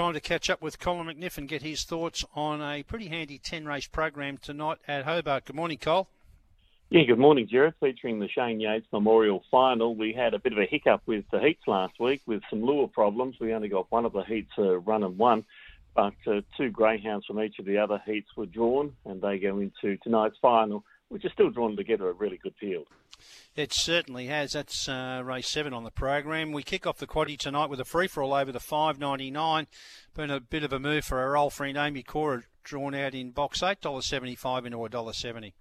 time to catch up with Colin McNiff and get his thoughts on a pretty handy 10 race program tonight at Hobart. Good morning, Cole. Yeah, good morning, Jared. Featuring the Shane Yates Memorial Final, we had a bit of a hiccup with the heats last week with some lure problems. We only got one of the heats uh, run and one, but uh, two greyhounds from each of the other heats were drawn, and they go into tonight's final, which is still drawn together a really good field. It certainly has. That's uh, race seven on the program. We kick off the quaddy tonight with a free for all over the 5.99. Been a bit of a move for our old friend Amy Cora, drawn out in box eight dollars seventy five into a dollar seventy.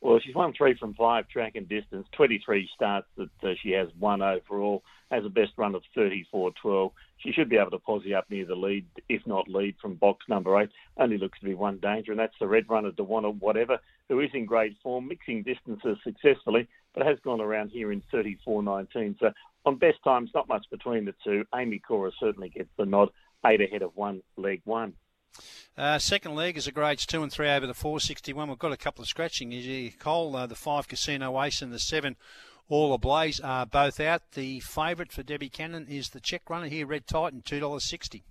Well, she's won three from five track and distance, 23 starts that uh, she has won overall, has a best run of 34.12. She should be able to posse up near the lead, if not lead, from box number eight. Only looks to be one danger, and that's the red runner, Dewana Whatever, who is in great form, mixing distances successfully, but has gone around here in 34.19. So on best times, not much between the two. Amy Cora certainly gets the nod, eight ahead of one, leg one. Uh, second leg is a grades two and three over the 461. We've got a couple of scratching. Cole, uh, the five Casino Ace and the seven All Ablaze are both out. The favourite for Debbie Cannon is the check runner here, Red Titan, $2.60.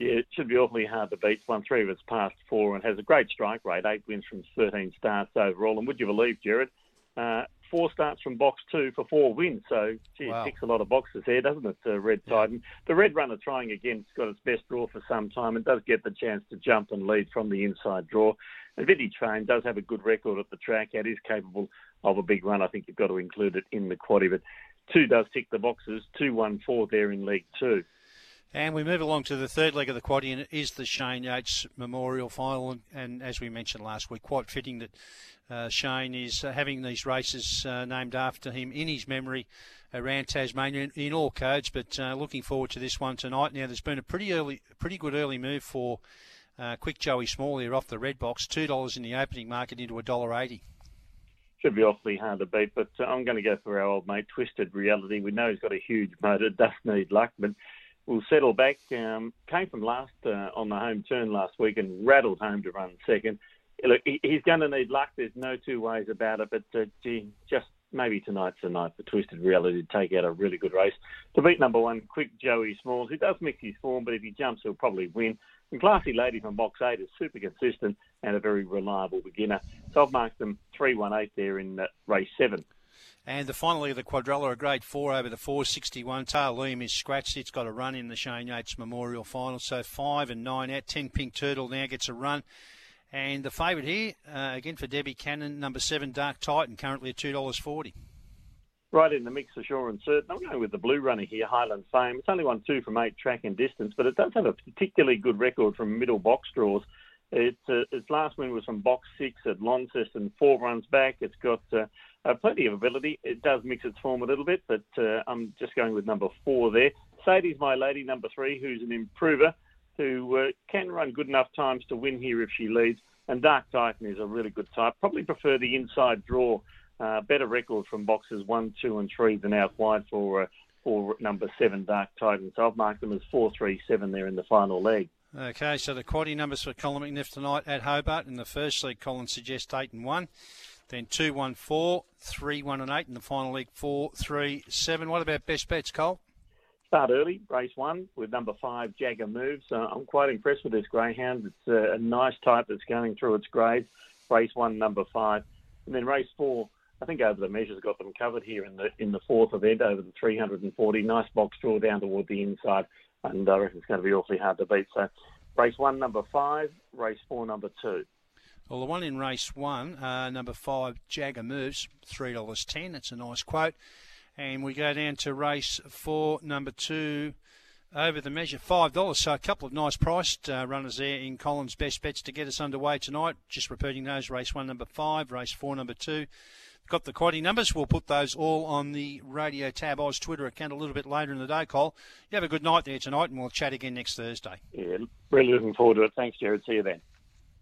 Yeah, it should be awfully hard to beat. Won three of its past four and has a great strike rate, eight wins from 13 starts overall. And would you believe, Jared, uh, four starts from box two for four wins. So, gee, wow. it ticks a lot of boxes there, doesn't it, uh, Red Titan? The Red Runner trying again, it's got its best draw for some time and does get the chance to jump and lead from the inside draw. And Vintage Train does have a good record at the track and is capable of a big run. I think you've got to include it in the quaddy, but two does tick the boxes. Two, one, four there in League Two. And we move along to the third leg of the quad, and it is the Shane Yates Memorial Final. And, and as we mentioned last week, quite fitting that uh, Shane is uh, having these races uh, named after him in his memory around Tasmania in, in all codes. But uh, looking forward to this one tonight. Now, there's been a pretty early, pretty good early move for uh, Quick Joey Small here off the red box, two dollars in the opening market into a dollar eighty should be awfully hard to beat, but uh, I'm going to go for our old mate, Twisted Reality. We know he's got a huge motor, does need luck, but will settle back. Um, came from last uh, on the home turn last week and rattled home to run second. Look, he, he's going to need luck. There's no two ways about it. But uh, gee, just maybe tonight's the night for Twisted Reality to take out a really good race. To beat number one, Quick Joey Smalls, who does mix his form, but if he jumps, he'll probably win. And Classy Lady from box eight is super consistent and a very reliable beginner. So I've marked them 3-1-8 there in uh, race seven. And the final of the Quadrilla, a grade four over the 461. Tail Liam is scratched. It's got a run in the Shane Yates Memorial Final. So five and nine out. Ten Pink Turtle now gets a run. And the favourite here, uh, again for Debbie Cannon, number seven Dark Titan, currently at $2.40. Right in the mix sure and certain. I'm going with the blue runner here, Highland Fame. It's only won two from eight track and distance, but it does have a particularly good record from middle box draws. It's, uh, its last win was from box six at Launceston, four runs back. It's got uh, plenty of ability. It does mix its form a little bit, but uh, I'm just going with number four there. Sadie's my lady, number three, who's an improver, who uh, can run good enough times to win here if she leads. And Dark Titan is a really good type. Probably prefer the inside draw. Uh, better record from boxes one, two, and three than out wide for for number seven, Dark Titan. So I've marked them as four, three, seven there in the final leg. Okay, so the quaddy numbers for Colin McNiff tonight at Hobart. In the first league, Colin suggests 8 and 1. Then 2 1 4, 3 1 and 8. In the final league, 4 3 7. What about best bets, Cole? Start early, race one with number five, Jagger Moves. Uh, I'm quite impressed with this greyhound. It's a, a nice type that's going through its grades. Race one, number five. And then race four, I think over the measures got them covered here in the in the fourth event over the 340. Nice box draw down toward the inside and I reckon it's going to be awfully hard to beat. So, race one, number five, race four, number two. Well, the one in race one, uh, number five, Jagger Moves, $3.10. That's a nice quote. And we go down to race four, number two, over the measure, $5. So a couple of nice priced uh, runners there in Colin's best bets to get us underway tonight. Just repeating those race one, number five, race four, number two, got the quaddy numbers. We'll put those all on the Radio Tab Oz Twitter account a little bit later in the day, Cole. You have a good night there tonight, and we'll chat again next Thursday. Yeah, really looking forward to it. Thanks, Jared. See you then.